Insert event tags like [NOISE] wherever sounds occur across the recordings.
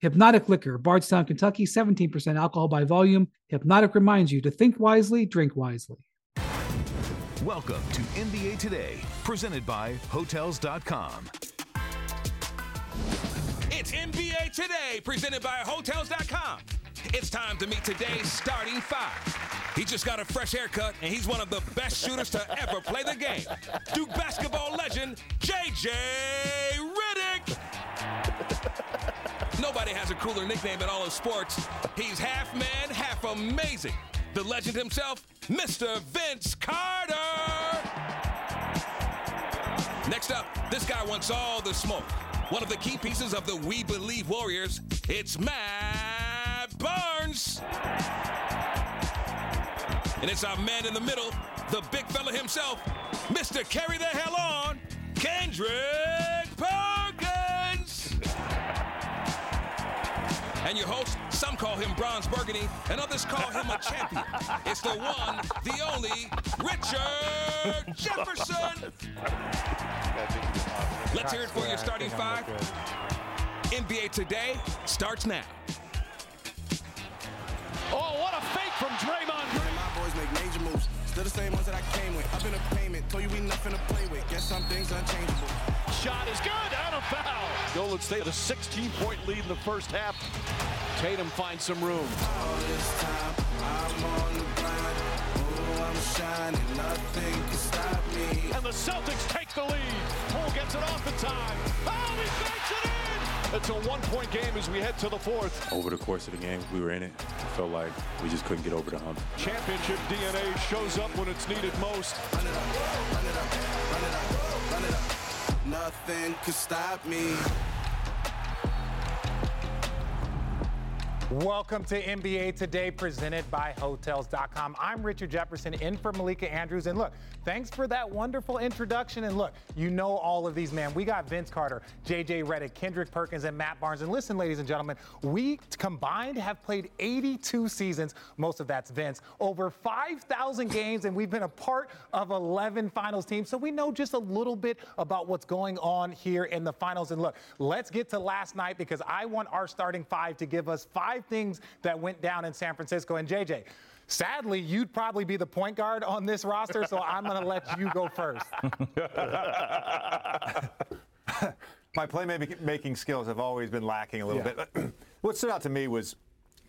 Hypnotic Liquor, Bardstown, Kentucky, 17% alcohol by volume. Hypnotic reminds you to think wisely, drink wisely. Welcome to NBA Today, presented by Hotels.com. It's NBA Today, presented by Hotels.com. It's time to meet today's starting five. He just got a fresh haircut, and he's one of the best shooters to ever play the game. Duke basketball legend, JJ Redick. Nobody has a cooler nickname in all of sports. He's half man, half amazing. The legend himself, Mr. Vince Carter. Next up, this guy wants all the smoke. One of the key pieces of the We Believe Warriors, it's Matt Barnes. And it's our man in the middle, the big fella himself, Mr. Carry the Hell On, Kendrick Perkins. And your host, some call him Bronze Burgundy, and others call him a champion. It's the one, the only, Richard Jefferson. Let's hear it for your starting five. NBA Today starts now. Oh, what a fake from Draymond Green. My boys make major moves. Still the same ones that I came with. Up in a payment. Told you we nothing to play with. Guess some things unchangeable. Shot is good and a foul. Golden State with a 16-point lead in the first half. Tatum finds some room. All this time, I'm on the grind. Ooh, I'm shining. Nothing can stop me. And the Celtics take the lead. Poole gets it off the time. Oh, he makes it in. It's a one-point game as we head to the fourth. Over the course of the game, we were in it. It felt like we just couldn't get over the hump. Championship DNA shows up when it's needed most. Run it up, run it up, run it up, run it up. Nothing can stop me. Welcome to NBA Today, presented by Hotels.com. I'm Richard Jefferson, in for Malika Andrews. And look, thanks for that wonderful introduction. And look, you know all of these, man. We got Vince Carter, JJ Redick, Kendrick Perkins, and Matt Barnes. And listen, ladies and gentlemen, we combined have played 82 seasons. Most of that's Vince. Over 5,000 games, and we've been a part of 11 finals teams. So we know just a little bit about what's going on here in the finals. And look, let's get to last night because I want our starting five to give us five things that went down in San Francisco. And JJ, sadly, you'd probably be the point guard on this roster, so I'm going to let you go first. [LAUGHS] My playmaking skills have always been lacking a little Yeah. bit. [CLEARS THROAT] what stood out to me was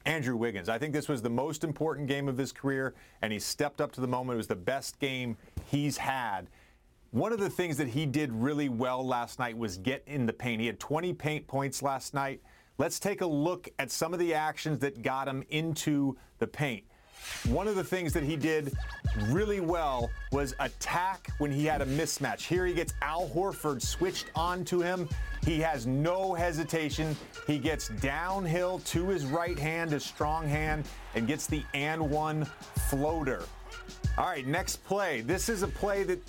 Andrew Wiggins. I think this was the most important game of his career, and he stepped up to the moment. It was the best game he's had. One of the things that he did really well last night was get in the paint. He had 20 paint points last night. Let's take a look at some of the actions that got him into the paint. One of the things that he did really well was attack when he had a mismatch. Here he gets Al Horford switched onto him. He has no hesitation. He gets downhill to his right hand, his strong hand, and gets the and one floater. All right, next play. This is a play that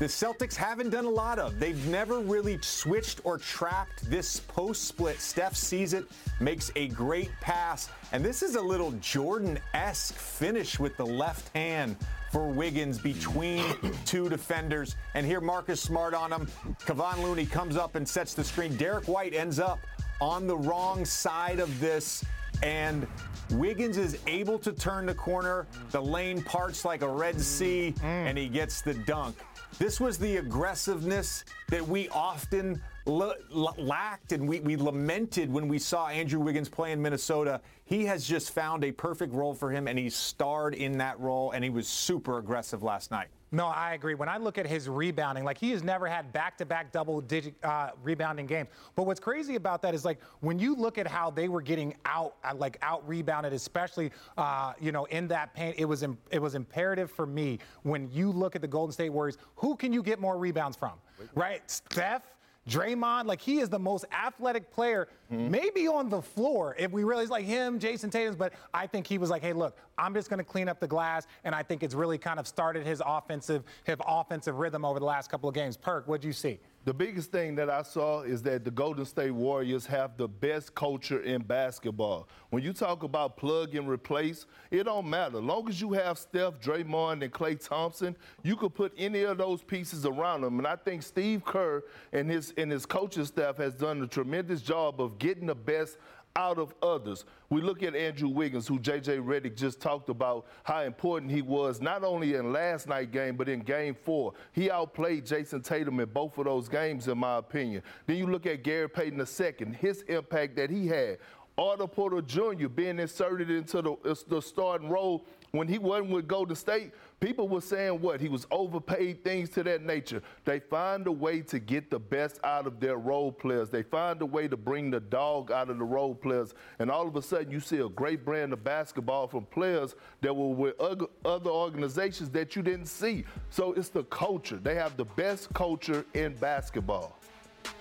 the Celtics haven't done a lot of. They've never really switched or trapped this post split. Steph sees it, makes a great pass, and this is a little Jordan esque finish with the left hand for Wiggins between [COUGHS] two defenders. And here Marcus Smart on him. Kevon Looney comes up and sets the screen. Derrick White ends up on the wrong side of this. And Wiggins is able to turn the corner. The lane parts like a Red Sea, mm. and he gets the dunk. This was the aggressiveness that we often l- l- lacked and we, we lamented when we saw Andrew Wiggins play in Minnesota. He has just found a perfect role for him, and he starred in that role, and he was super aggressive last night. No, I agree. When I look at his rebounding, like he has never had back-to-back double-digit uh, rebounding games. But what's crazy about that is like when you look at how they were getting out, uh, like out rebounded, especially uh, you know in that paint, it was im- it was imperative for me when you look at the Golden State Warriors. Who can you get more rebounds from? Right, Steph. Draymond, like he is the most athletic player, Mm-hmm. maybe on the floor. If we really like him, Jayson Tatum's, but I think he was like, hey, look, I'm just going to clean up the glass, and I think it's really kind of started his offensive, his offensive rhythm over the last couple of games. Perk, what'd you see? The biggest thing that I saw is that the Golden State Warriors have the best culture in basketball. When you talk about plug and replace, it don't matter. Long as you have Steph, Draymond, and Klay Thompson, you could put any of those pieces around them. And I think Steve Kerr and his and his coaching staff has done a tremendous job of getting the best out of others. We look at Andrew Wiggins, who JJ Redick just talked about how important he was, not only in last night game, but in game four. He outplayed Jayson Tatum in both of those games, in my opinion. Then you look at Gary Payton II, his impact that he had. Otto Porter Jr. being inserted into the, the starting role when he wasn't with Golden State, people were saying what? He was overpaid, things to that nature. They find a way to get the best out of their role players. They find a way to bring the dog out of the role players. And all of a sudden, you see a great brand of basketball from players that were with other organizations that you didn't see. So it's the culture. They have the best culture in basketball.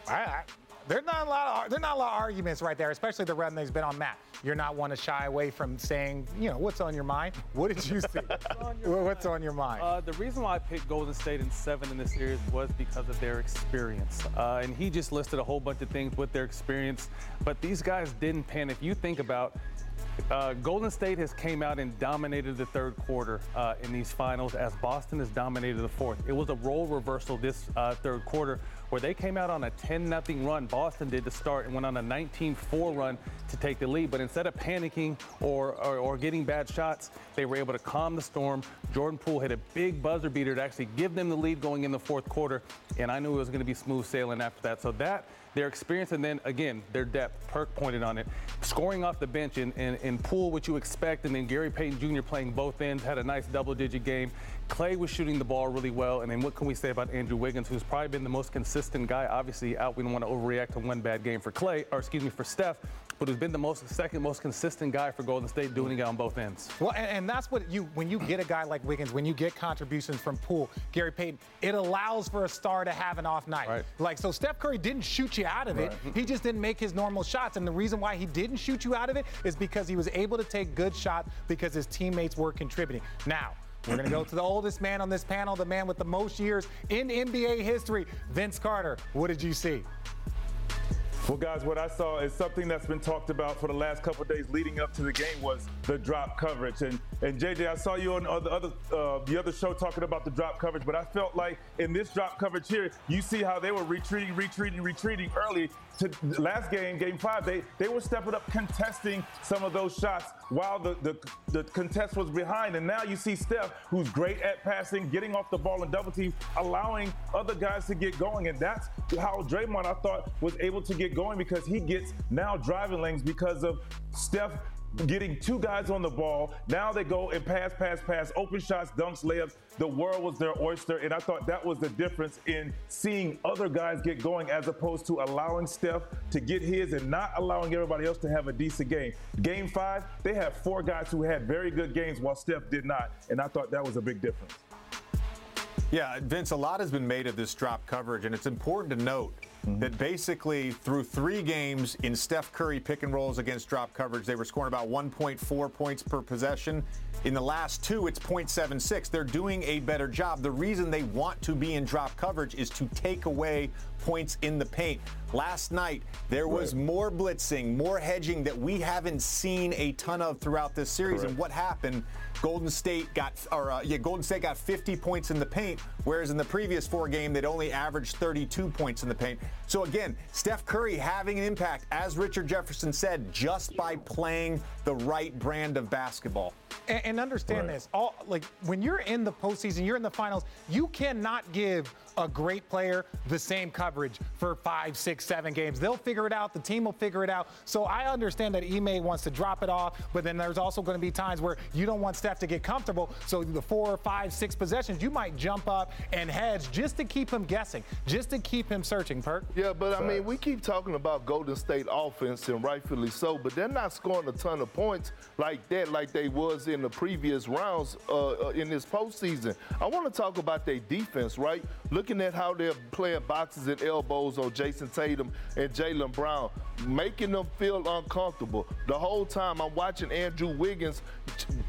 All right. There's not a lot of there's not a lot of arguments right there, especially the run that's been on Matt. You're not one to shy away from saying, you know, what's on your mind. What did you see? [LAUGHS] what's, on what's on your mind? Uh, the reason why I picked Golden State in seven in this series was because of their experience, uh, and he just listed a whole bunch of things with their experience. But these guys didn't pan. If you think about uh, Golden State has came out and dominated the third quarter uh, in these finals as Boston has dominated the fourth. It was a role reversal this uh, third quarter where they came out on a 10-0 run. Boston did to start and went on a 19-4 run to take the lead. But instead of panicking or, or, or, getting bad shots, they were able to calm the storm. Jordan Poole hit a big buzzer beater to actually give them the lead going in the fourth quarter. And I knew it was going to be smooth sailing after that. So that their experience, and then again, their depth. Perk pointed on it. Scoring off the bench in, in, in Poole, what you expect, and then Gary Payton Jr. playing both ends, had a nice double digit game. Klay was shooting the ball really well. And then what can we say about Andrew Wiggins, who's probably been the most consistent guy? Obviously, out, we don't want to overreact to one bad game for Klay, or excuse me, for Steph but who's been the most second most consistent guy for Golden State doing it on both ends. Well, and, and, that's what you when you get a guy like Wiggins, when you get contributions from Poole, Gary Payton, it allows for a star to have an off night. Right. Like so, Steph Curry didn't shoot you out of it. Right. He just didn't make his normal shots, and the reason why he didn't shoot you out of it is because he was able to take good shots because his teammates were contributing. Now. We're going to go to the oldest man on this panel, the man with the most years in NBA history, Vince Carter. What did you see? Well, guys, what I saw is something that's been talked about for the last couple days leading up to the game was the drop coverage. And and JJ, I saw you on the other uh, the other show talking about the drop coverage, but I felt like in this drop coverage here, you see how they were retreating, retreating, retreating early. To last game, game five, they they were stepping up, contesting some of those shots while the, the the contest was behind. And now you see Steph, who's great at passing, getting off the ball and double team, allowing other guys to get going. And that's how Draymond, I thought, was able to get going because he gets now driving lanes because of Steph getting two guys on the ball. Now they go and pass, pass, pass, open shots, dunks, layups. The world was their oyster. And I thought that was the difference in seeing other guys get going as opposed to allowing Steph to get his and not allowing everybody else to have a decent game. Game five, they had four guys who had very good games while Steph did not. And I thought that was a big difference. Yeah, Vince, a lot has been made of this drop coverage, and it's important to note mm-hmm. that basically through three games in Steph Curry pick and rolls against drop coverage, they were scoring about 1.4 points per possession. In the last two, it's 0.76. They're doing a better job. The reason they want to be in drop coverage is to take away points in the paint. Last night, there was right. more blitzing, more hedging that we haven't seen a ton of throughout this series. Correct. And what happened? Golden State got, or uh, yeah, Golden State got 50 points in the paint, whereas in the previous four game they'd only averaged 32 points in the paint. So again, Steph Curry having an impact, as Richard Jefferson said, just by playing the right brand of basketball. And, and understand right. this: all like when you're in the postseason, you're in the finals. You cannot give a great player the same coverage for five, six, seven games. They'll figure it out. The team will figure it out. So I understand that Ime wants to drop it off, but then there's also going to be times where you don't want Steph to get comfortable. So the four, five, six possessions, you might jump up and hedge just to keep him guessing, just to keep him searching. Perk. Yeah, but I mean, we keep talking about Golden State offense, and rightfully so, but they're not scoring a ton of points like that, like they was in in the previous rounds uh, uh, in this postseason. I want to talk about their defense, right? Looking at how they're playing boxes and elbows on Jayson Tatum and Jaylen Brown, making them feel uncomfortable. The whole time I'm watching Andrew Wiggins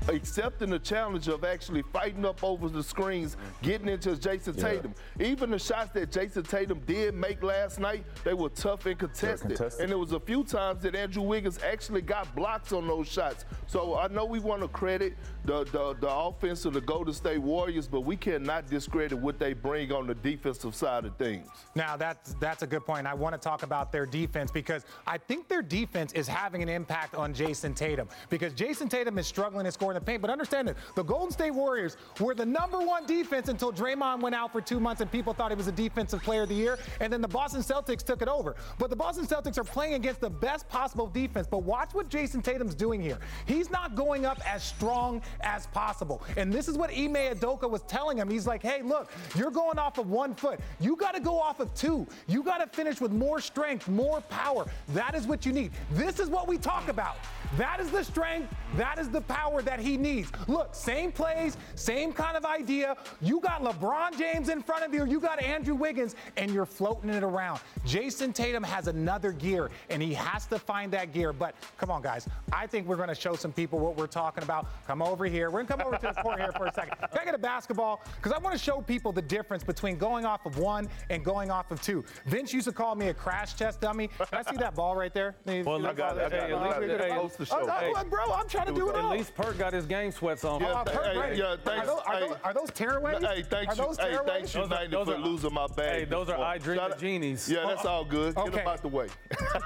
accepting the challenge of actually fighting up over the screens, getting into Jason Yeah. Tatum. Even the shots that Jayson Tatum did make last night, they were tough and contested. contested. And there was a few times that Andrew Wiggins actually got blocks on those shots. So I know we want to credit the, the, the offense of the Golden State Warriors, but we cannot discredit what they bring on the defensive side of things. Now that's that's a good point. I want to talk about their defense because I think their defense is having an impact on Jayson Tatum because Jayson Tatum is struggling to score in the paint. But understand that the Golden State Warriors were the number one defense until Draymond went out for two months and people thought he was a defensive player of the year. And then the Boston Celtics took it over. But the Boston Celtics are playing against the best possible defense. But watch what Jayson Tatum's doing here. He's not going up as strong as possible. And this is what Ime Udoka was telling him. He's like, hey, look, you're going off of one foot. You got to go off of two. You got to finish with more strength, more power. That is what you need. This is what we talk about. That is the strength. That is the power that he needs. Look, same plays, same kind of idea. You got LeBron James in front of you, you got Andrew Wiggins, and you're floating it around. Jayson Tatum has another gear, and he has to find that gear. But come on, guys. I think we're going to show some people what we're talking about. Come over here. We're going to come over to the court here for a second. Can I get a basketball? Because I want to show people the difference between going off of one and going off of two. Vince used to call me a crash test dummy. Can I see that ball right there? Can you Well, see look, that ball I got it. Oh, At least- we get a hey, ball? Post the show. Oh, Hey. bro, I'm trying to do it all. At least Perk got his game sweats on. Oh, Perk, hey, right. yeah, thanks. Are those, are Hey. those, are those tearaways? Hey, thanks are you. those Hey, thanks you, Those are- 90, those for are- losing my bag. Hey, those are before. I Dream Shout of Genies. Yeah, that's all good. Get Okay. them out the way.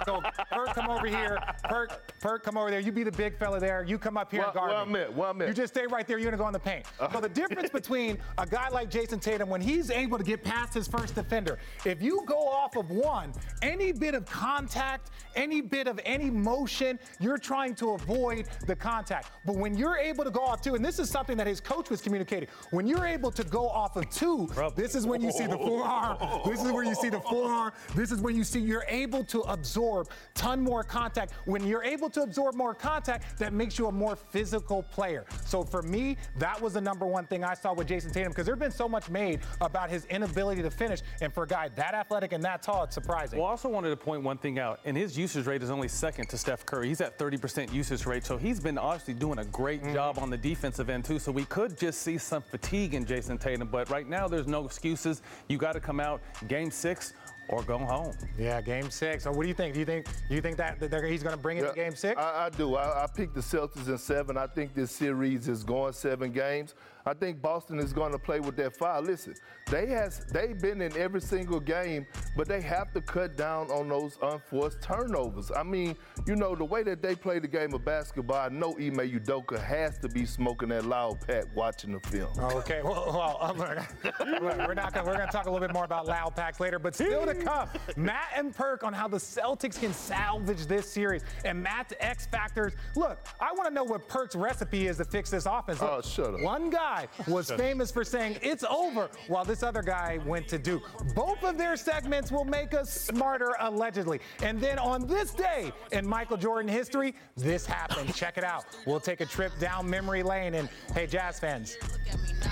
So Perk, come over here. Perk, Perk, come over there. You be the big fella there. You come up here Where- and guard where I'm me. at, where I'm. You just stay right there. You're gonna go in the paint. So the difference [LAUGHS] between a guy like Jayson Tatum when he's able to get past his first defender, if you go off of one, any bit of contact, any bit of any motion, you're trying to avoid the contact. But when you're able to go off two, and this is something that his coach was communicating, when you're able to go off of two, this is when you see the forearm. This is where you see the forearm. This is when you see you're able to absorb ton more contact. When you're able to absorb more contact, that makes you a more physical player. So for me, that was the number one thing I saw with Jayson Tatum because there's been so much made about his inability to finish, and for a guy that athletic and that tall, it's surprising. Well, I also wanted to point one thing out, and his usage rate is only second to Steph Curry. He's at 30% usage rate, so he's been obviously doing a great Mm-hmm. job on the defensive end too. So we could just see some fatigue in Jayson Tatum, but right now there's no excuses. You got to come out game six or go home. Yeah, game six. So what do you think? Do you think do you think that, that he's going to bring it to game six? I, I do. I, I picked the Celtics in seven. I think this series is going seven games. I think Boston is going to play with that fire. Listen, they has they've been in every single game, but they have to cut down on those unforced turnovers. I mean, you know, the way that they play the game of basketball, I know Ime Udoka has to be smoking that loud pack watching the film. Okay, well, well um, we're not gonna, we're going to talk a little bit more about loud packs later, but still to come, Matt and Perk on how the Celtics can salvage this series and Matt's X factors. Look, I want to know what Perk's recipe is to fix this offense. Look, Oh, shut up. One guy was famous for saying it's over, while this other guy went to Duke. Both of their segments will make us smarter, allegedly. And then on this day in Michael Jordan history, this happened. Check it out. We'll take a trip down memory lane, and hey, Jazz fans,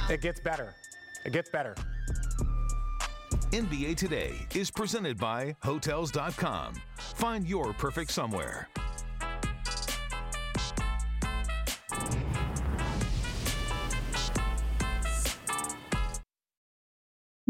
it gets better. It gets better. NBA Today is presented by Hotels.com. Find your perfect somewhere.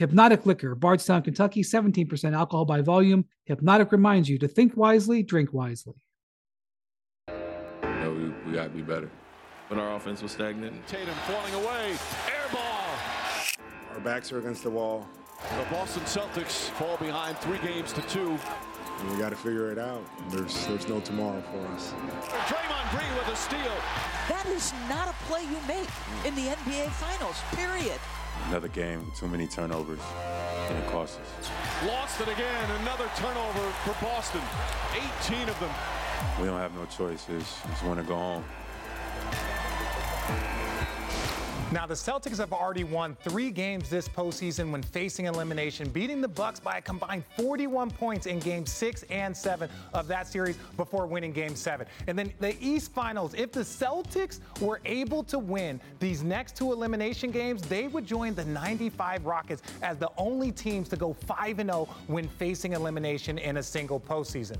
Hypnotic Liquor, Bardstown, Kentucky, 17% alcohol by volume. Hypnotic reminds you to think wisely, drink wisely. You know, we, we got to be better. But our offense was stagnant, Tatum falling away. Air ball. Our backs are against the wall. The Boston Celtics fall behind three games to two and we got to figure it out. There's there's no tomorrow for us. Draymond Green with a steal. That is not a play you make in the NBA Finals, period. Another game too many turnovers, and it cost us. Lost it again. Another turnover for Boston. 18 of them. We don't have no choice. It's, it's want to go home. Now the Celtics have already won three games this postseason when facing elimination, beating the Bucks by a combined 41 points in Game Six and Seven of that series before winning Game Seven. And then the East Finals, if the Celtics were able to win these next two elimination games, they would join the 95 Rockets as the only teams to go 5 0 when facing elimination in a single postseason.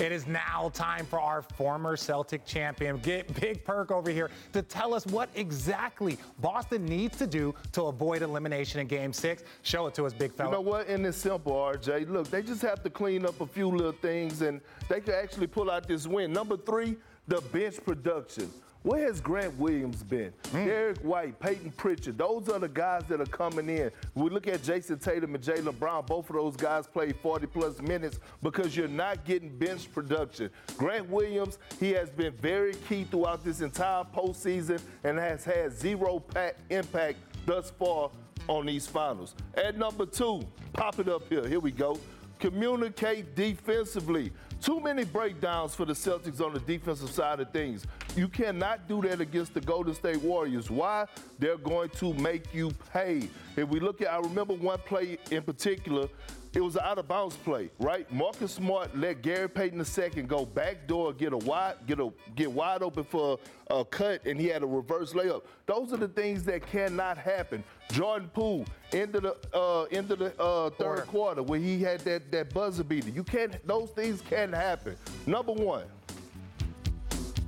It is now time for our former Celtic champion, get Big Perk over here to tell us what exactly Boston needs to do to avoid elimination in Game Six. Show it to us, big fella. You know what? And it's simple, RJ. Look, they just have to clean up a few little things, and they could actually pull out this win. Number three, the bench production. Where has Grant Williams been? Hmm. Derrick White, Payton Pritchard, those are the guys that are coming in. We look at Jayson Tatum and Jaylen Brown. Both of those guys played 40 plus minutes because you're not getting bench production. Grant Williams, he has been very key throughout this entire postseason and has had zero pack impact thus far on these finals. At number two, pop it up here. Here we go. Communicate defensively. Too many breakdowns for the Celtics on the defensive side of things. You cannot do that against the Golden State Warriors. Why? They're going to make you pay. If we look at, I remember one play in particular. It was an out of bounds play, right? Marcus Smart let Gary Payton II go back door, get a wide, get a get wide open for a cut, and he had a reverse layup. Those are the things that cannot happen. Jordan Poole into the uh, into the uh, third quarter. quarter where he had that that buzzer beater. You can't. Those things can't happen. Number one,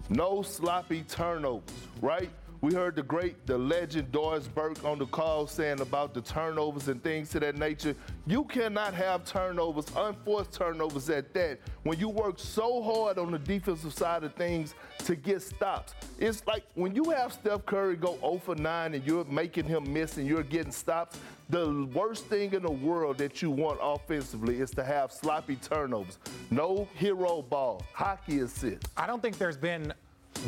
no sloppy turnovers, right? We heard the great, the legend Doris Burke on the call saying about the turnovers and things to that nature. You cannot have turnovers, unforced turnovers at that, when you work so hard on the defensive side of things to get stops. It's like when you have Steph Curry go 0 for 9 and you're making him miss and you're getting stops, the worst thing in the world that you want offensively is to have sloppy turnovers. No hero ball, hockey assists. I don't think there's been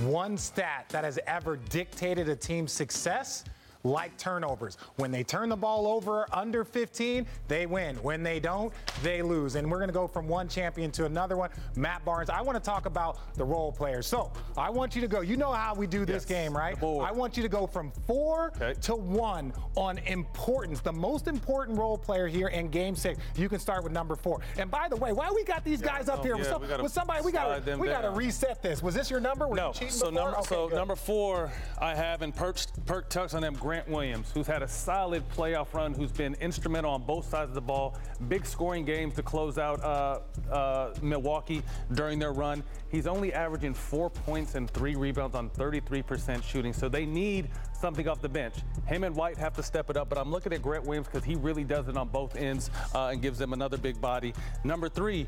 one stat that has ever dictated a team's success like turnovers. When they turn the ball over under 15, they win. When they don't, they lose. And we're going to go from one champion to another one. Matt Barnes, I want to talk about the role players. So I want you to go. You know how we do this Yes, game, right? I want you to go from four Okay. to one on importance. The most important role player here in game six. You can start with number four. And by the way, why we got these guys up here? yeah, with, some- with somebody, we got to we got to reset this. Was this your number? Were No. you cheating So number Okay, so good. number four, I have in perk perk tucks on them Grant Williams, who's had a solid playoff run, who's been instrumental on both sides of the ball. Big scoring games to close out uh, uh, Milwaukee during their run. He's only averaging four points and three rebounds on 33% shooting. So they need something off the bench. Him and White have to step it up, but I'm looking at Grant Williams because he really does it on both ends uh, and gives them another big body. Number three,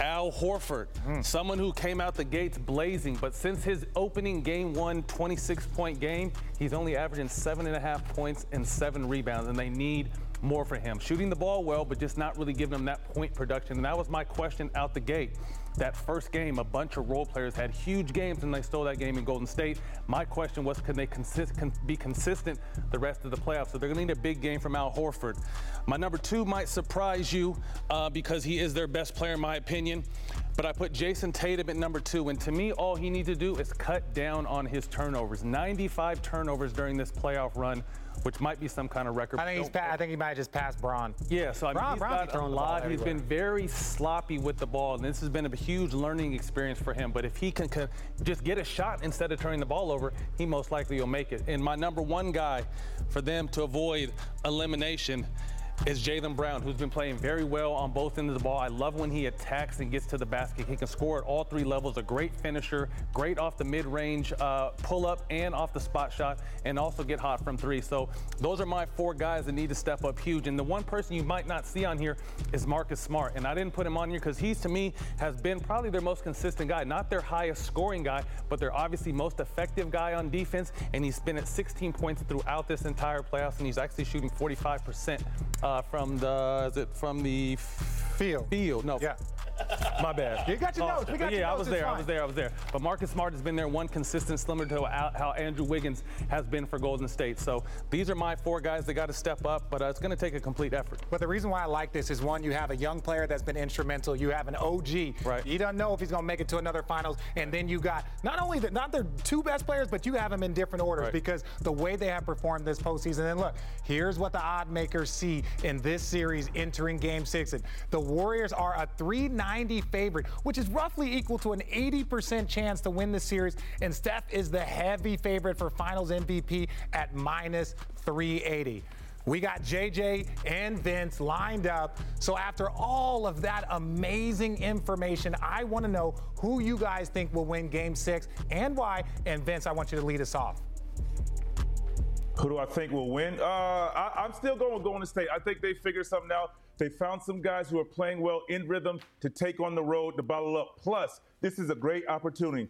Al Horford, someone who came out the gates blazing, but since his opening game one 26 point game, he's only averaging seven and a half points and seven rebounds, and they need more for him. Shooting the ball well, but just not really giving him that point production. And that was my question out the gate. That first game, a bunch of role players had huge games and they stole that game in Golden State. My question was, can they consist, can be consistent the rest of the playoffs? So they're going to need a big game from Al Horford. My number two might surprise you uh, because he is their best player, in my opinion. But I put Jayson Tatum at number two, and to me, all he needs to do is cut down on his turnovers. 95 turnovers during this playoff run, which might be some kind of record. I think he's. Pa- I think he might have just passed Brown. Yeah, so I mean, Brown- he's Brown got a throwing the ball lot. He's been very sloppy with the ball, and this has been a huge learning experience for him. But if he can, can just get a shot instead of turning the ball over, he most likely will make it. And my number one guy for them to avoid elimination is Jaylen Brown, who's been playing very well on both ends of the ball. I love when he attacks and gets to the basket. He can score at all three levels. A great finisher, great off the mid-range uh, pull-up and off the spot shot, and also get hot from three. So those are my four guys that need to step up huge. And the one person you might not see on here is Marcus Smart. And I didn't put him on here because he's to me has been probably their most consistent guy. Not their highest scoring guy, but their obviously most effective guy on defense. And he's been at 16 points throughout this entire playoffs, and he's actually shooting 45% uh, from the is it from the field? Field, no. Yeah. [LAUGHS] My bad. You got your notes. We got yeah, your I was there. I was there. I was there. But Marcus Smart has been there, one consistent, similar to how Andrew Wiggins has been for Golden State. So these are my four guys that got to step up, but uh, it's going to take a complete effort. But the reason why I like this is one, you have a young player that's been instrumental. You have an OG. Right. You don't know if he's going to make it to another finals. And then you got not only the, not their two best players, but you have them in different orders Right. because the way they have performed this postseason. And look, here's what the odd makers see in this series entering Game Six. And the Warriors are a 390 favorite, which is roughly equal to an 80% chance to win the series. And Steph is the heavy favorite for Finals MVP at minus 380. We got JJ and Vince lined up. So after all of that amazing information, I want to know who you guys think will win game six and why. And Vince, I want you to lead us off. Who do I think will win? Uh, I, I'm still going with Golden State. I think they figured something out. They found some guys who are playing well in rhythm to take on the road to bottle up. Plus, this is a great opportunity.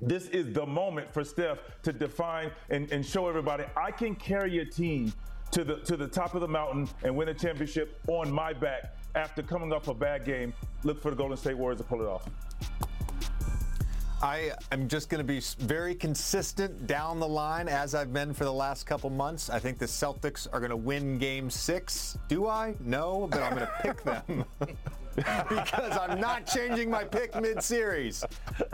This is the moment for Steph to define and, and show everybody I can carry a team to the to the top of the mountain and win a championship on my back after coming off a bad game. Look for the Golden State Warriors to pull it off. I am just going to be very consistent down the line as I've been for the last couple months. I think the Celtics are going to win game six. Do I? No, but I'm going to pick them [LAUGHS] because I'm not changing my pick mid series.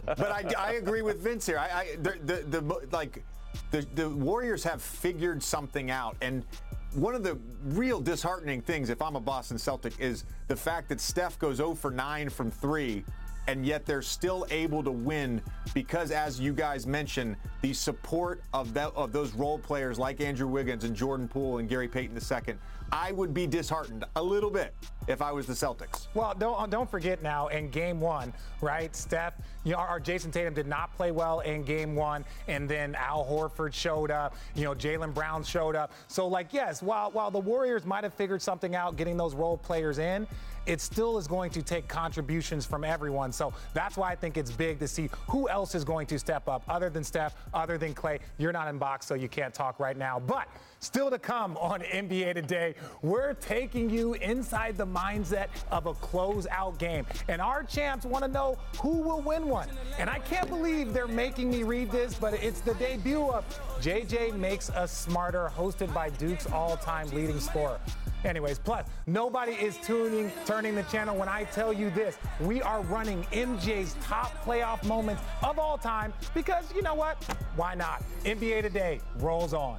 But I, I agree with Vince here. I, I the, the, the, like, the, the Warriors have figured something out. And one of the real disheartening things, if I'm a Boston Celtic, is the fact that Steph goes 0 for 9 from three and yet they're still able to win because, as you guys mentioned, the support of that of those role players like Andrew Wiggins and Jordan Poole and Gary Payton II. I would be disheartened a little bit if I was the Celtics. Well, don't don't forget now in game one, right? Steph, you know, our Jayson Tatum did not play well in game one, and then Al Horford showed up. You know, Jaylen Brown showed up. So, like, yes, while while the Warriors might have figured something out, getting those role players in. It still is going to take contributions from everyone. So that's why I think it's big to see who else is going to step up other than Steph, other than Klay. You're not in box, so you can't talk right now. But still to come on NBA Today, we're taking you inside the mindset of a closeout game. And our champs want to know who will win one. And I can't believe they're making me read this, but it's the debut of JJ Makes Us Smarter, hosted by Duke's all time leading scorer. Anyways, plus nobody is tuning, turning the channel when I tell you this. We are running MJ's top playoff moments of all time because you know what? Why not? NBA Today rolls on.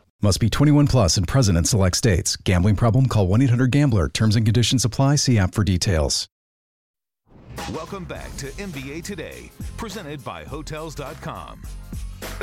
Must be 21 plus and present in select states. Gambling problem? Call 1 800 Gambler. Terms and conditions apply. See app for details. Welcome back to NBA Today, presented by Hotels.com.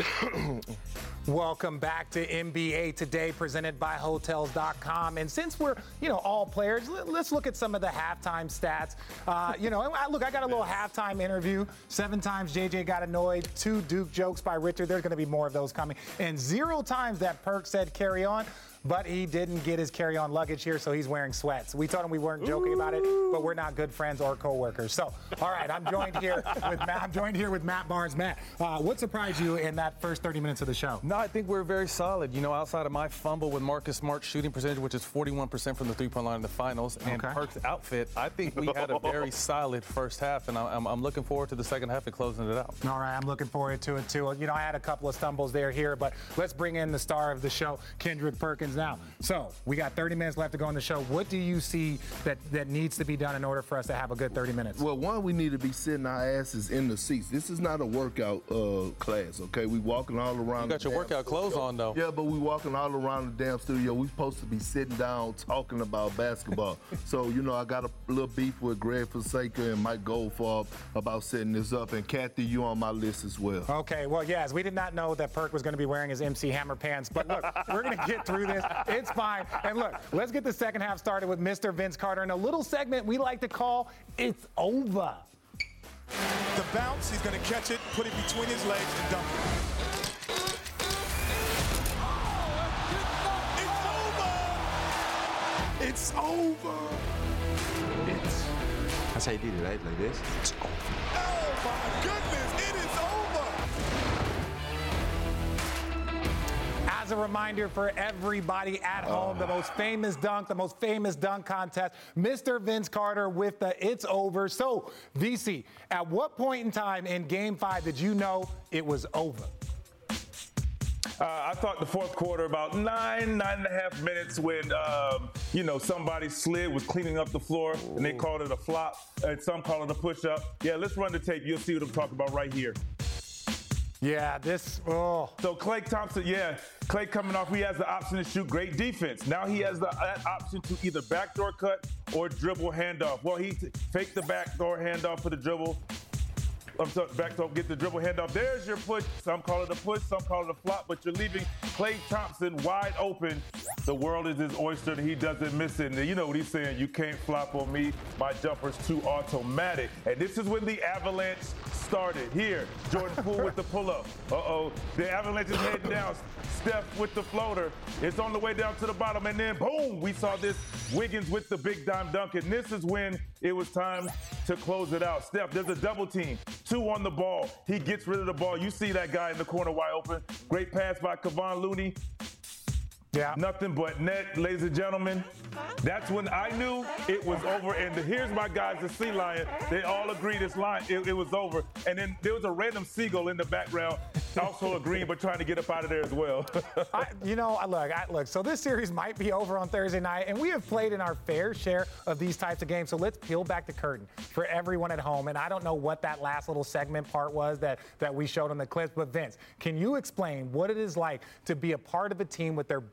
[COUGHS] Welcome back to NBA Today, presented by Hotels.com. And since we're, you know, all players, let- let's look at some of the halftime stats. Uh, you know, I- look, I got a little halftime interview. Seven times JJ got annoyed. Two Duke jokes by Richard. There's going to be more of those coming. And zero times that Perk said carry on. But he didn't get his carry-on luggage here, so he's wearing sweats. We told him we weren't joking about it, but we're not good friends or coworkers. So, all right, I'm joined here with Matt. I'm joined here with Matt Barnes. Matt, uh, what surprised you in that first 30 minutes of the show? No, I think we're very solid. You know, outside of my fumble with Marcus Smart's shooting percentage, which is 41% from the three-point line in the finals, and Okay. Perk's outfit, I think we had a very solid first half, and I'm, I'm looking forward to the second half and closing it out. All right, I'm looking forward to it too. You know, I had a couple of stumbles there here, but let's bring in the star of the show, Kendrick Perkins. Now, so we got 30 minutes left to go on the show. What do you see that that needs to be done in order for us to have a good 30 minutes? Well, one, we need to be sitting our asses in the seats. This is not a workout uh, class, okay? We walking all around. You got the your workout clothes on though. Yeah, but we walking all around the damn studio. We supposed to be sitting down talking about basketball. [LAUGHS] so you know, I got a little beef with Greg Fonseca and Mike Goldfarb about setting this up. And Kathy, you on my list as well. Okay, well, yes, we did not know that Perk was going to be wearing his MC Hammer pants, but look, we're going to get through this. It's fine. And look, let's get the second half started with Mr. Vince Carter in a little segment we like to call It's Over. The bounce, he's going to catch it, put it between his legs, and dunk it. Oh, it's over. It's. That's how you do it, right? Like this. It's over. Oh my goodness, it is As a reminder for everybody at home, the most famous dunk, the most famous dunk contest, Mr. Vince Carter with the It's Over. So, VC, at what point in time in game five did you know it was over? Uh, I thought the fourth quarter, about nine, nine and a half minutes when, um, you know, somebody slid, was cleaning up the floor, and they called it a flop, and some call it a push up. Yeah, let's run the tape. You'll see what I'm talking about right here. Yeah, this, oh. So Klay Thompson, yeah, Klay coming off, he has the option to shoot great defense. Now he has the option to either backdoor cut or dribble handoff. Well, he t- faked the backdoor handoff for the dribble. I'm sorry, back to get the dribble handoff. There's your push. Some call it a push, some call it a flop, but you're leaving Klay Thompson wide open. The world is his oyster, and he doesn't miss it. And you know what he's saying? You can't flop on me. My jumper's too automatic. And this is when the avalanche started. Here, Jordan Poole with the pull-up. Uh-oh, the avalanche is heading down. Steph with the floater. It's on the way down to the bottom, and then boom, we saw this Wiggins with the big dime dunk. And this is when it was time to close it out. Steph, there's a double team. Two on the ball. He gets rid of the ball. You see that guy in the corner wide open. Great pass by Kevon Looney. Yeah. Nothing but net, ladies and gentlemen. That's when I knew it was over. And the, here's my guys, the Sea Lion. They all agreed this line, it, it was over. And then there was a random seagull in the background, also agreeing, but trying to get up out of there as well. [LAUGHS] I, you know, I- look, I, look. So this series might be over on Thursday night, and we have played in our fair share of these types of games. So let's peel back the curtain for everyone at home. And I don't know what that last little segment part was that that we showed on the clips, but Vince, can you explain what it is like to be a part of a team with their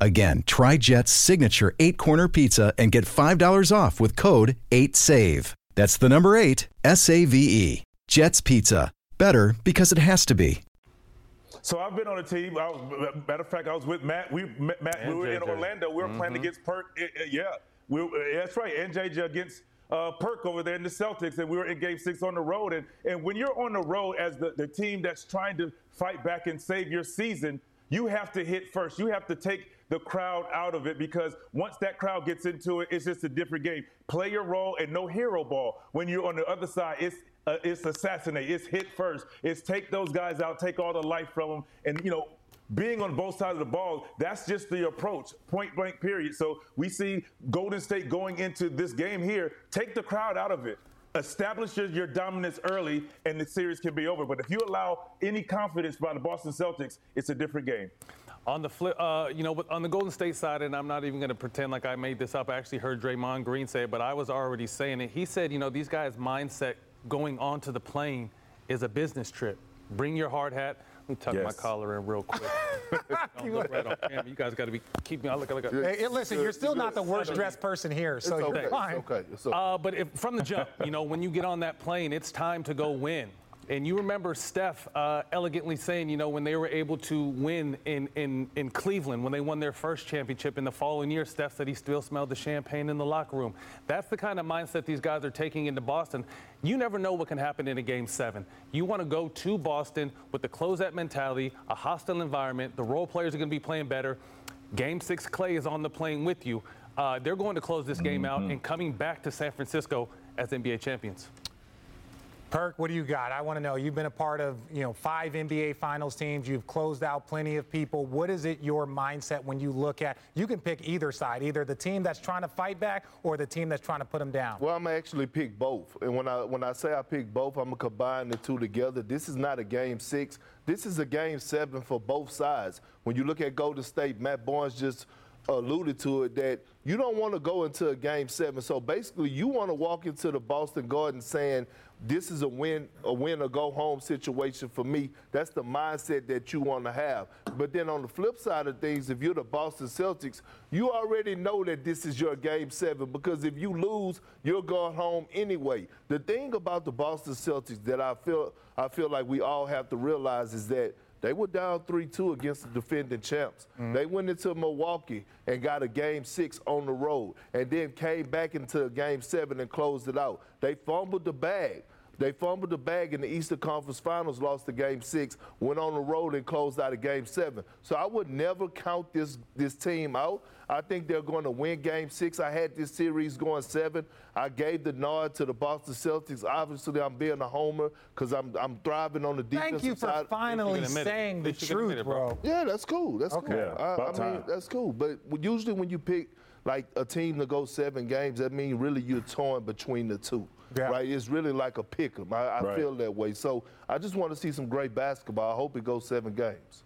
Again, try Jet's signature eight corner pizza and get $5 off with code 8SAVE. That's the number eight, S A V E. Jet's Pizza. Better because it has to be. So I've been on a team. I was, matter of fact, I was with Matt. We Matt. And we were in Orlando. We were playing Mhm. against Perk. yeah, we, that's right. And JJ against uh, Perk over there in the Celtics, and we were in Game Six on the road. And and when you're on the road as the, the team that's trying to fight back and save your season, you have to hit first. You have to take the crowd out of it because once that crowd gets into it, it's just a different game. Play your role and no hero ball. When you're on the other side, it's uh, it's assassinate. It's hit first. It's take those guys out, take all the life from them, and you know. Being on both sides of the ball, that's just the approach, point blank, period. So we see Golden State going into this game here, take the crowd out of it, establish your, your dominance early, and the series can be over. But if you allow any confidence by the Boston Celtics, it's a different game. On the flip, uh, you know, on the Golden State side, and I'm not even going to pretend like I made this up. I actually heard Draymond Green say it, but I was already saying it. He said, you know, these guys' mindset going onto the plane is a business trip. Bring your hard hat. Let me tuck my collar in real quick. [LAUGHS] Don't look right. You guys got to be keep me. I look like a. Hey, hey, listen, you're still not the worst dressed person here, so you're fine. Uh, but if, from the jump, you know, when you get on that plane, it's time to go win. And you remember Steph uh, elegantly saying, you know, when they were able to win in, in, in Cleveland, when they won their first championship in the following year, Steph said he still smelled the champagne in the locker room. That's the kind of mindset these guys are taking into Boston. You never know what can happen in a game seven. You want to go to Boston with the close closeout mentality, a hostile environment. The role players are going to be playing better. Game six, Klay is on the plane with you. Uh, they're going to close this game out and coming back to San Francisco as NBA champions. Perk, what do you got? I want to know. You've been a part of, you know, five NBA Finals teams. You've closed out plenty of people. What is it your mindset when you look at? You can pick either side, either the team that's trying to fight back or the team that's trying to put them down. Well, I'm actually pick both, and when I when I say I pick both, I'm gonna combine the two together. This is not a game six. This is a game seven for both sides. When you look at Golden State, Matt Barnes just alluded to it that you don't want to go into a game seven. So basically, you want to walk into the Boston Garden saying, "This is a win, a win or go home situation for me." That's the mindset that you want to have. But then on the flip side of things, if you're the Boston Celtics, you already know that this is your game seven because if you lose, you're going home anyway. The thing about the Boston Celtics that I feel I feel like we all have to realize is that they were down 3 2 against the defending champs. Mm-hmm. They went into Milwaukee and got a game six on the road and then came back into game seven and closed it out. They fumbled the bag. They fumbled the bag in the Eastern Conference Finals, lost the game six, went on the road and closed out a game seven. So I would never count this this team out. I think they're going to win game six. I had this series going seven. I gave the nod to the Boston Celtics. Obviously, I'm being a homer because I'm I'm thriving on the defensive Thank you for side. finally saying the truth, bro. Yeah, that's cool. That's Okay. cool. Yeah, I, I mean, that's cool. But usually when you pick like a team to go seven games, that means really you're torn between the two. Right? It's really like a pick 'em. I, I Right. feel that way. So I just want to see some great basketball. I hope it goes seven games.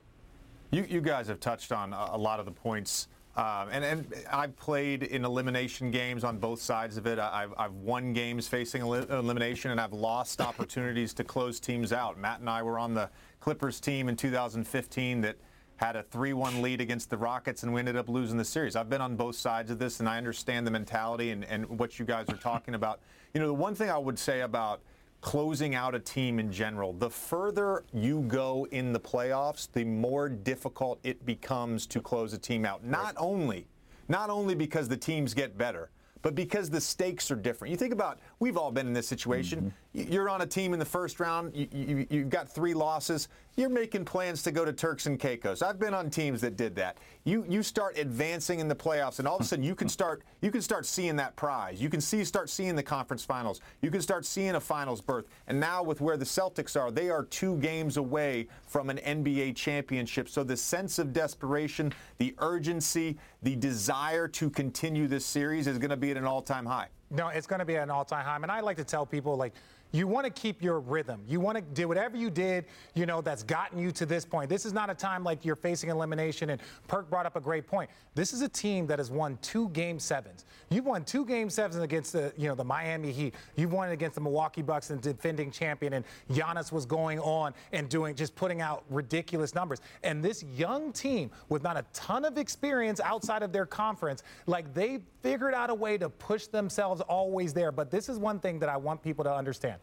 You, you guys have touched on a, a lot of the points. Um, and, and I've played in elimination games on both sides of it. I- I've, I've won games facing eli- elimination, and I've lost opportunities to close teams out. Matt and I were on the Clippers team in 2015 that had a 3-1 lead against the Rockets, and we ended up losing the series. I've been on both sides of this, and I understand the mentality and, and what you guys are talking about. You know, the one thing I would say about closing out a team in general. The further you go in the playoffs, the more difficult it becomes to close a team out. Not only, not only because the teams get better, but because the stakes are different. You think about, we've all been in this situation. Y- You're on a team in the first round, you, you, you've got three losses, you're making plans to go to Turks and Caicos. I've been on teams that did that. You, you start advancing in the playoffs, and all of a sudden you can start, you can start seeing that prize. You can see, start seeing the conference finals. You can start seeing a finals berth. And now with where the Celtics are, they are two games away from an NBA championship. So the sense of desperation, the urgency, the desire to continue this series is going to be at an all-time high. No, it's going to be an all-time high. And I like to tell people, like, you want to keep your rhythm. You want to do whatever you did, you know, that's gotten you to this point. This is not a time like you're facing elimination. And Perk brought up a great point. This is a team that has won two game sevens. You've won two game sevens against the, you know, the Miami Heat. You've won it against the Milwaukee Bucks and defending champion. And Giannis was going on and doing, just putting out ridiculous numbers. And this young team with not a ton of experience outside of their conference, like they figured out a way to push themselves always there. But this is one thing that I want people to understand.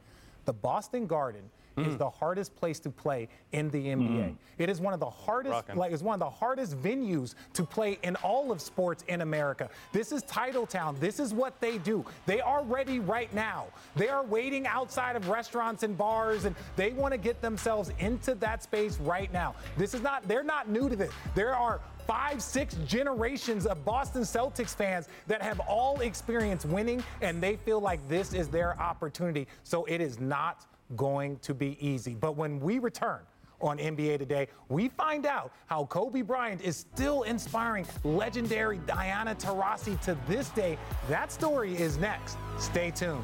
The Boston Garden is mm. the hardest place to play in the NBA. Mm. It is one of the hardest, Rockin'. like it's one of the hardest venues to play in all of sports in America. This is Titletown. This is what they do. They are ready right now. They are waiting outside of restaurants and bars, and they want to get themselves into that space right now. This is not, they're not new to this. There are five, six generations of Boston Celtics fans that have all experienced winning, and they feel like this is their opportunity. So it is not going to be easy. But when we return, on NBA Today, we find out how Kobe Bryant is still inspiring legendary Diana Taurasi to this day. That story is next. Stay tuned.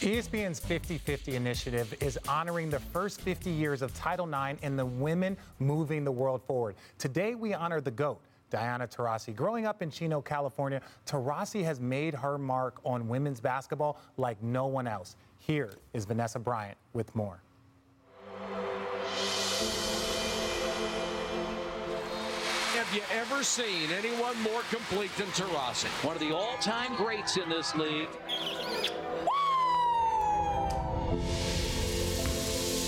ESPN's 50-50 initiative is honoring the first 50 years of Title IX and the women moving the world forward. Today we honor the GOAT, Diana Taurasi. Growing up in Chino, California, Taurasi has made her mark on women's basketball like no one else. Here is Vanessa Bryant with more. Have you ever seen anyone more complete than Taurasi? One of the all-time greats in this league.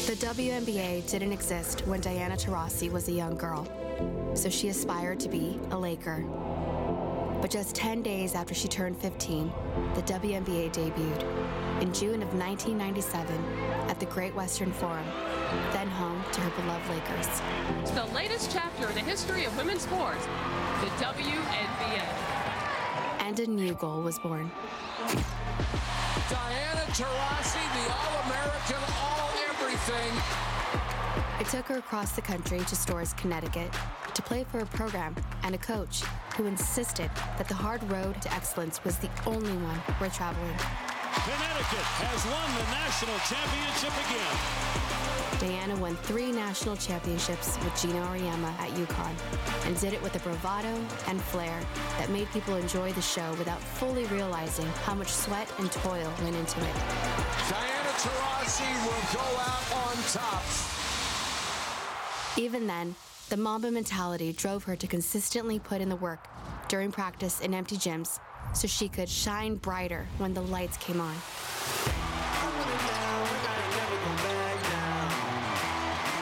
The WNBA didn't exist when Diana Taurasi was a young girl, so she aspired to be a Laker. But just 10 days after she turned 15, the WNBA debuted in June of 1997 at the Great Western Forum, then home to her beloved Lakers. It's the latest chapter in the history of women's sports, the WNBA. And a new goal was born. Diana Taurasi, the all American All-American, All-Everything. It took her across the country to Storrs, Connecticut, to play for a program and a coach who insisted that the hard road to excellence was the only one worth traveling. Connecticut has won the national championship again. Diana won three national championships with Geno Auriemma at UConn and did it with a bravado and flair that made people enjoy the show without fully realizing how much sweat and toil went into it. Diana Taurasi will go out on top. Even then, the Mamba mentality drove her to consistently put in the work during practice in empty gyms so she could shine brighter when the lights came on.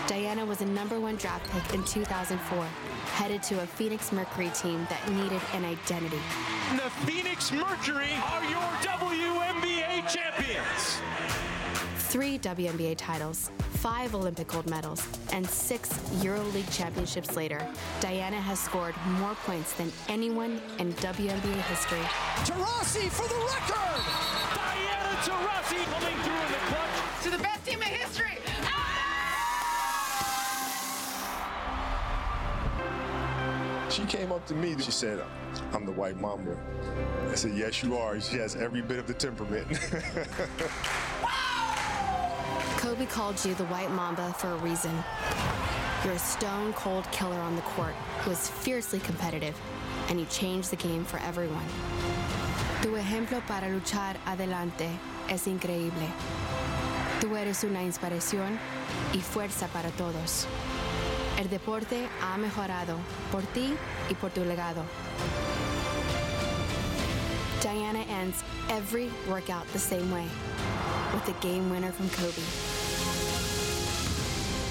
Diana was a number one draft pick in 2004, headed to a Phoenix Mercury team that needed an identity. The Phoenix Mercury are your WNBA champions. Three WNBA titles, five Olympic gold medals, and six EuroLeague championships later, Diana has scored more points than anyone in WNBA history. Taurasi for the record! Diana Taurasi coming through in the clutch. To the best team in history. Ah! She came up to me. She said, I'm the white mamba. I said, Yes, you are. She has every bit of the temperament. [LAUGHS] Kobe called you the White Mamba for a reason. You're a stone cold killer on the court who is fiercely competitive, and you changed the game for everyone. Tu ejemplo para luchar adelante es increíble. Tú eres una inspiración y fuerza para todos. El deporte ha mejorado por ti y por tu legado. Diana ends every workout the same way, with a game winner from Kobe.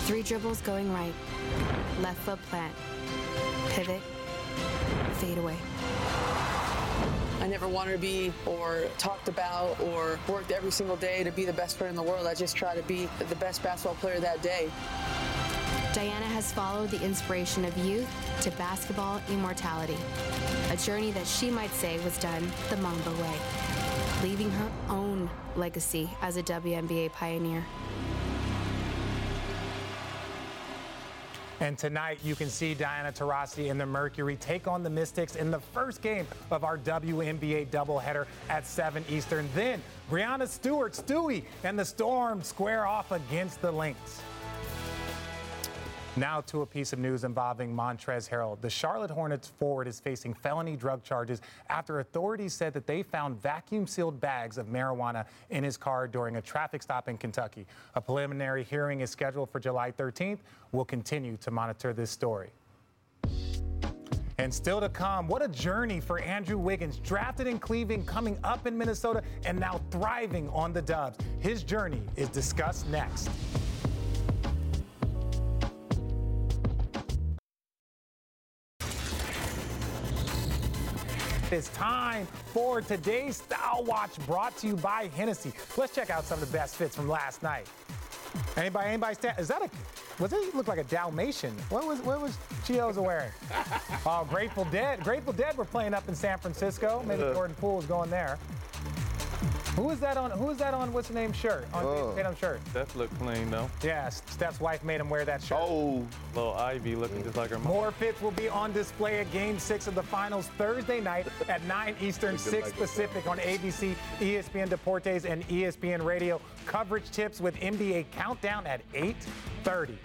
Three dribbles going right, left foot plant, pivot, fade away. I never wanted to be or talked about or worked every single day to be the best player in the world. I just try to be the best basketball player that day. Diana has followed the inspiration of youth to basketball immortality, a journey that she might say was done the Mamba way, leaving her own legacy as a WNBA pioneer. And tonight, you can see Diana Taurasi and the Mercury take on the Mystics in the first game of our WNBA doubleheader at 7 Eastern. Then, Breanna Stewart, Stewie, and the Storm square off against the Lynx. Now to a piece of news involving Montrezl Harrell. The Charlotte Hornets forward is facing felony drug charges after authorities said that they found vacuum sealed bags of marijuana in his car during a traffic stop in Kentucky. A preliminary hearing is scheduled for July 13th. We'll continue to monitor this story. And still to come, what a journey for Andrew Wiggins, drafted in Cleveland, coming up in Minnesota, and now thriving on the Dubs. His journey is discussed next. It's time for today's Style Watch brought to you by Hennessy. Let's check out some of the best fits from last night. Anybody, anybody stand? Is that a, was it look like a Dalmatian? What was, what was Chiozza wearing? [LAUGHS] oh, Grateful Dead. Grateful Dead were playing up in San Francisco. Maybe. Jordan Poole was going there. Who is that on, who is that on, what's the name shirt? On Oh. Tatum's shirt. Steph looked clean though. Yeah, Steph's wife made him wear that shirt. Oh. Little Ivy looking just like her mom. More fits will be on display at Game 6 of the Finals Thursday night at [LAUGHS] 9 Eastern, 6 Pacific on ABC, ESPN Deportes, and ESPN Radio. Coverage tips with NBA Countdown at 8.30.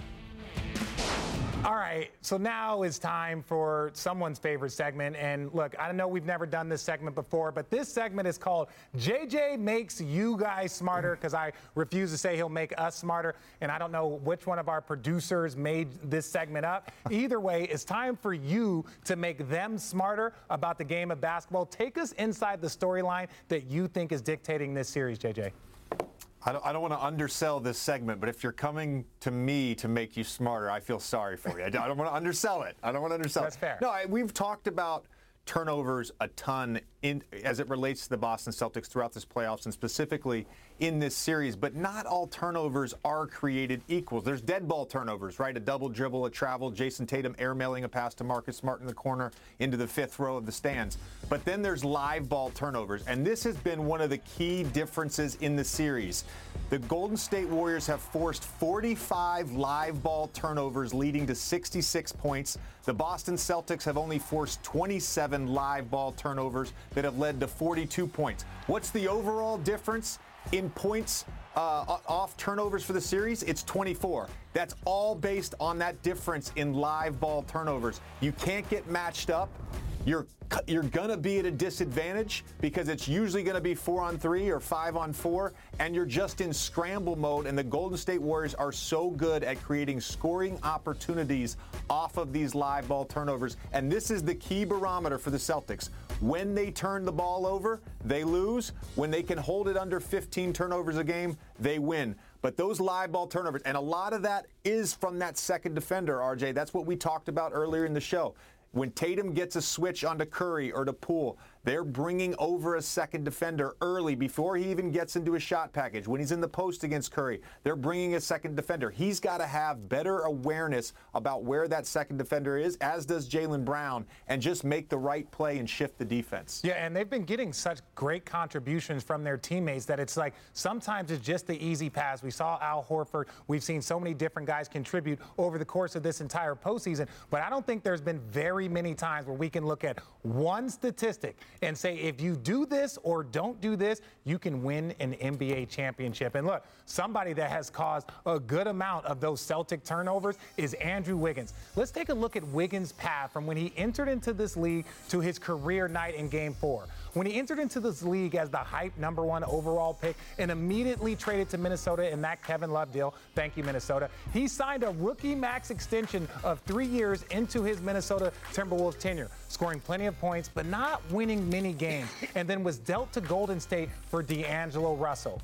All right, so now is time for someone's favorite segment. And look, I don't know we've never done this segment before, but this segment is called JJ Makes You Guys Smarter because I refuse to say he'll make us smarter. And I don't know which one of our producers made this segment up. Either way, it's time for you to make them smarter about the game of basketball. Take us inside the storyline that you think is dictating this series, JJ. I don't, I don't want to undersell this segment, but if you're coming to me to make you smarter, I feel sorry for you. I don't, want to undersell it. I don't want to undersell That's it. fair. No, I, we've talked about turnovers a ton in, as it relates to the Boston Celtics throughout this playoffs and specifically in this series, but not all turnovers are created equal. There's dead ball turnovers, right? A double dribble, a travel, Jayson Tatum airmailing a pass to Marcus Smart in the corner into the fifth row of the stands. But then there's live ball turnovers, and this has been one of the key differences in the series. The Golden State Warriors have forced 45 live ball turnovers, leading to 66 points. The Boston Celtics have only forced 27 live ball turnovers that have led to 42 points. What's the overall difference in points uh, off turnovers for the series? It's 24. That's all based on that difference in live ball turnovers. You can't get matched up. You're you're gonna be at a disadvantage because it's usually gonna be four on three or five on four, and you're just in scramble mode. And the Golden State Warriors are so good at creating scoring opportunities off of these live ball turnovers. And this is the key barometer for the Celtics. When they turn the ball over, they lose. When they can hold it under 15 turnovers a game, they win. But those live ball turnovers, and a lot of that is from that second defender, RJ. That's what we talked about earlier in the show. When Tatum gets a switch onto Curry or to Poole, they're bringing over a second defender early before he even gets into a shot package. When he's in the post against Curry, they're bringing a second defender. He's got to have better awareness about where that second defender is, as does Jaylen Brown, and just make the right play and shift the defense. Yeah, and they've been getting such great contributions from their teammates that it's like sometimes it's just the easy pass. We saw Al Horford. We've seen so many different guys contribute over the course of this entire postseason, but I don't think there's been very many times where we can look at one statistic and say if you do this or don't do this, you can win an NBA championship. And look, somebody that has caused a good amount of those Celtic turnovers is Andrew Wiggins. Let's take a look at Wiggins' path from when he entered into this league to his career night in game four. When he entered into this league as the hype number one overall pick and immediately traded to Minnesota in that Kevin Love deal, thank you, Minnesota, he signed a rookie max extension of three years into his Minnesota Timberwolves tenure, scoring plenty of points, but not winning many games, and then was dealt to Golden State for D'Angelo Russell.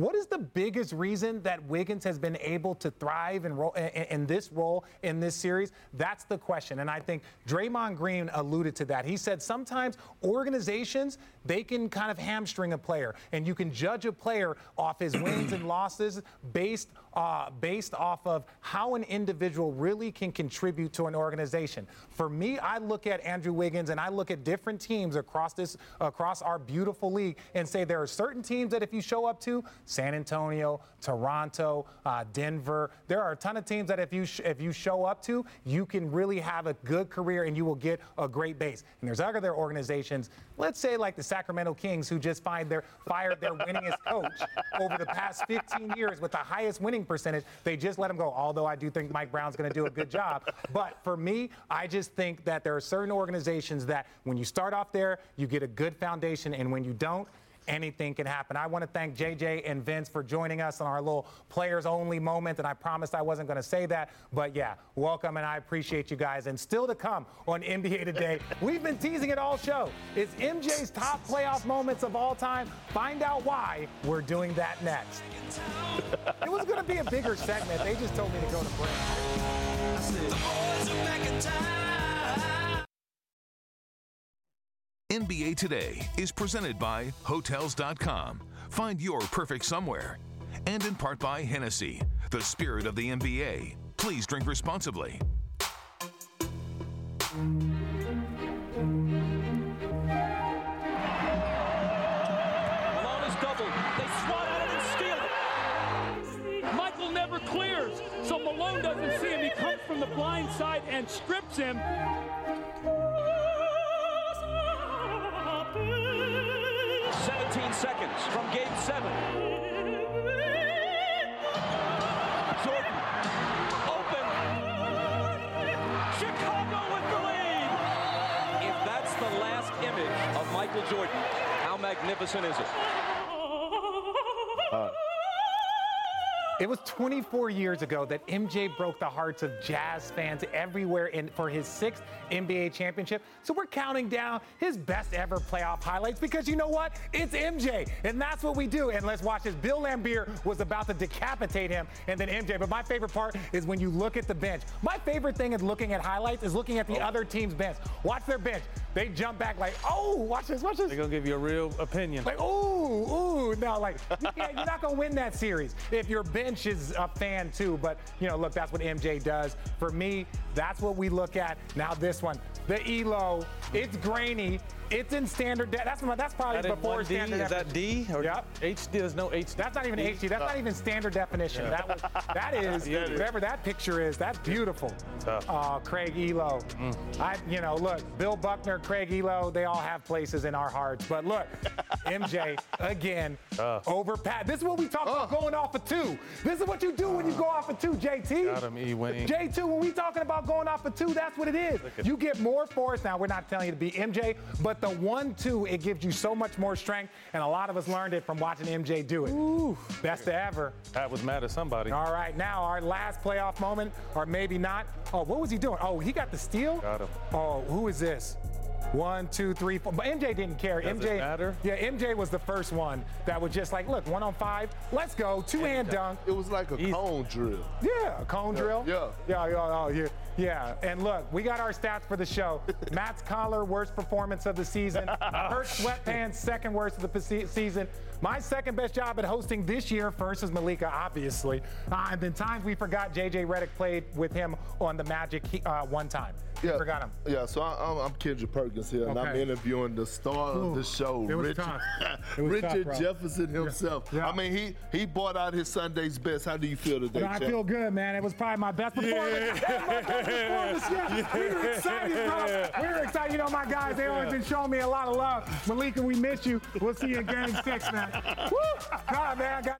What is the biggest reason that Wiggins has been able to thrive in, in, in, this role in this series? That's the question. And I think Draymond Green alluded to that. He said sometimes organizations, they can kind of hamstring a player, and you can judge a player off his wins and losses based, uh, based off of how an individual really can contribute to an organization. For me, I look at Andrew Wiggins and I look at different teams across this, across our beautiful league and say there are certain teams that if you show up to, San Antonio, Toronto, uh, Denver. There are a ton of teams that if you sh- if you show up to, you can really have a good career and you will get a great base. And there's other organizations, let's say like the Sacramento Kings, who just find their fired their winningest coach over the past 15 years with the highest winning percentage. They just let him go. Although I do think Mike Brown's going to do a good job, but for me, I just think that there are certain organizations that when you start off there, you get a good foundation, and when you don't anything can happen. I want to thank JJ and Vince for joining us on our little players only moment. And I promised I wasn't going to say that. But yeah, welcome. And I appreciate you guys. And still to come on NBA Today, [LAUGHS] we've been teasing it all show. It's MJ's top playoff moments of all time. Find out why we're doing that next. [LAUGHS] it was going to be a bigger segment. They just told me to go to break. NBA Today is presented by Hotels.com. Find your perfect somewhere. And in part by Hennessy, the spirit of the NBA. Please drink responsibly. Malone is doubled. They swat at it and steal it. Michael never clears, so Malone doesn't see him. He comes from the blind side and strips him. seconds from game seven. Jordan, open. Chicago with the lead. If that's the last image of Michael Jordan, how magnificent is it? It was 24 years ago that MJ broke the hearts of Jazz fans everywhere in, for his sixth NBA championship. So we're counting down his best ever playoff highlights because you know what? It's MJ, and that's what we do. And let's watch this. Bill Laimbeer was about to decapitate him, and then MJ. But my favorite part is when you look at the bench. My favorite thing is looking at highlights is looking at the oh. other team's bench. Watch their bench. They jump back like, oh, watch this, watch this. They're gonna give you a real opinion. Like, ooh, ooh. No, like, you can't, you're not to win that series if your bench is a fan too. But, you know, look, that's what MJ does. For me, that's what we look at. Now, this one, the Ehlo, it's grainy. It's in standard. That's that's probably That before 1D? standard. Is that D or yep. HD? There's no HD. That's not even HD. That's not even standard definition. Yeah. That was, that [LAUGHS] is Yeah, is. whatever that picture is. That's beautiful. Uh, Craig Ehlo. Mm. I, you know, look, Bill Buckner, Craig Ehlo, they all have places in our hearts. But look, [LAUGHS] MJ again over Pat. This is what we talk about going off of two. This is what you do when you go off of two, JT. Got him, Ewing. J2, when we talking about going off of two, that's what it is. You get more force. Now, we're not telling you to be MJ, but the one, two, it gives you so much more strength. And a lot of us learned it from watching MJ do it. Best ever. Pat was mad at somebody. All right, now our last playoff moment, or maybe not. Oh, what was he doing? Oh, he got the steal? Got him. Oh, who is this? One, two, three, four. But MJ didn't care. Does it MJ matter? Yeah, MJ was the first one that was just like, look, one on five, let's go, two hand dunk. It was like a cone drill. Yeah, a cone Yeah, drill. yeah. yeah, yeah, oh, yeah, yeah. And look, we got our stats for the show. [LAUGHS] Matt's collar, worst performance of the season. [LAUGHS] Hurt sweatpants, second worst of the season. My second best job at hosting this year, first is Malika, obviously. Uh, and then times we forgot JJ Redick played with him on the Magic uh, one time. Yeah, Forgot him. Yeah, so I, I'm, I'm Kendrick Perkins here, and I'm interviewing the star of the show, Richard, tough. It was Richard [LAUGHS] bro. Jefferson himself. Yeah. I mean, he he brought out his Sunday's best. How do you feel today, I feel good, man. It was probably my best performance. Was my best performance. Yeah. We were [LAUGHS] excited, bro. We were excited. You know, my guys, they always been showing me a lot of love. Malika, we miss you. We'll see you in game six, man. Woo! God, man. I got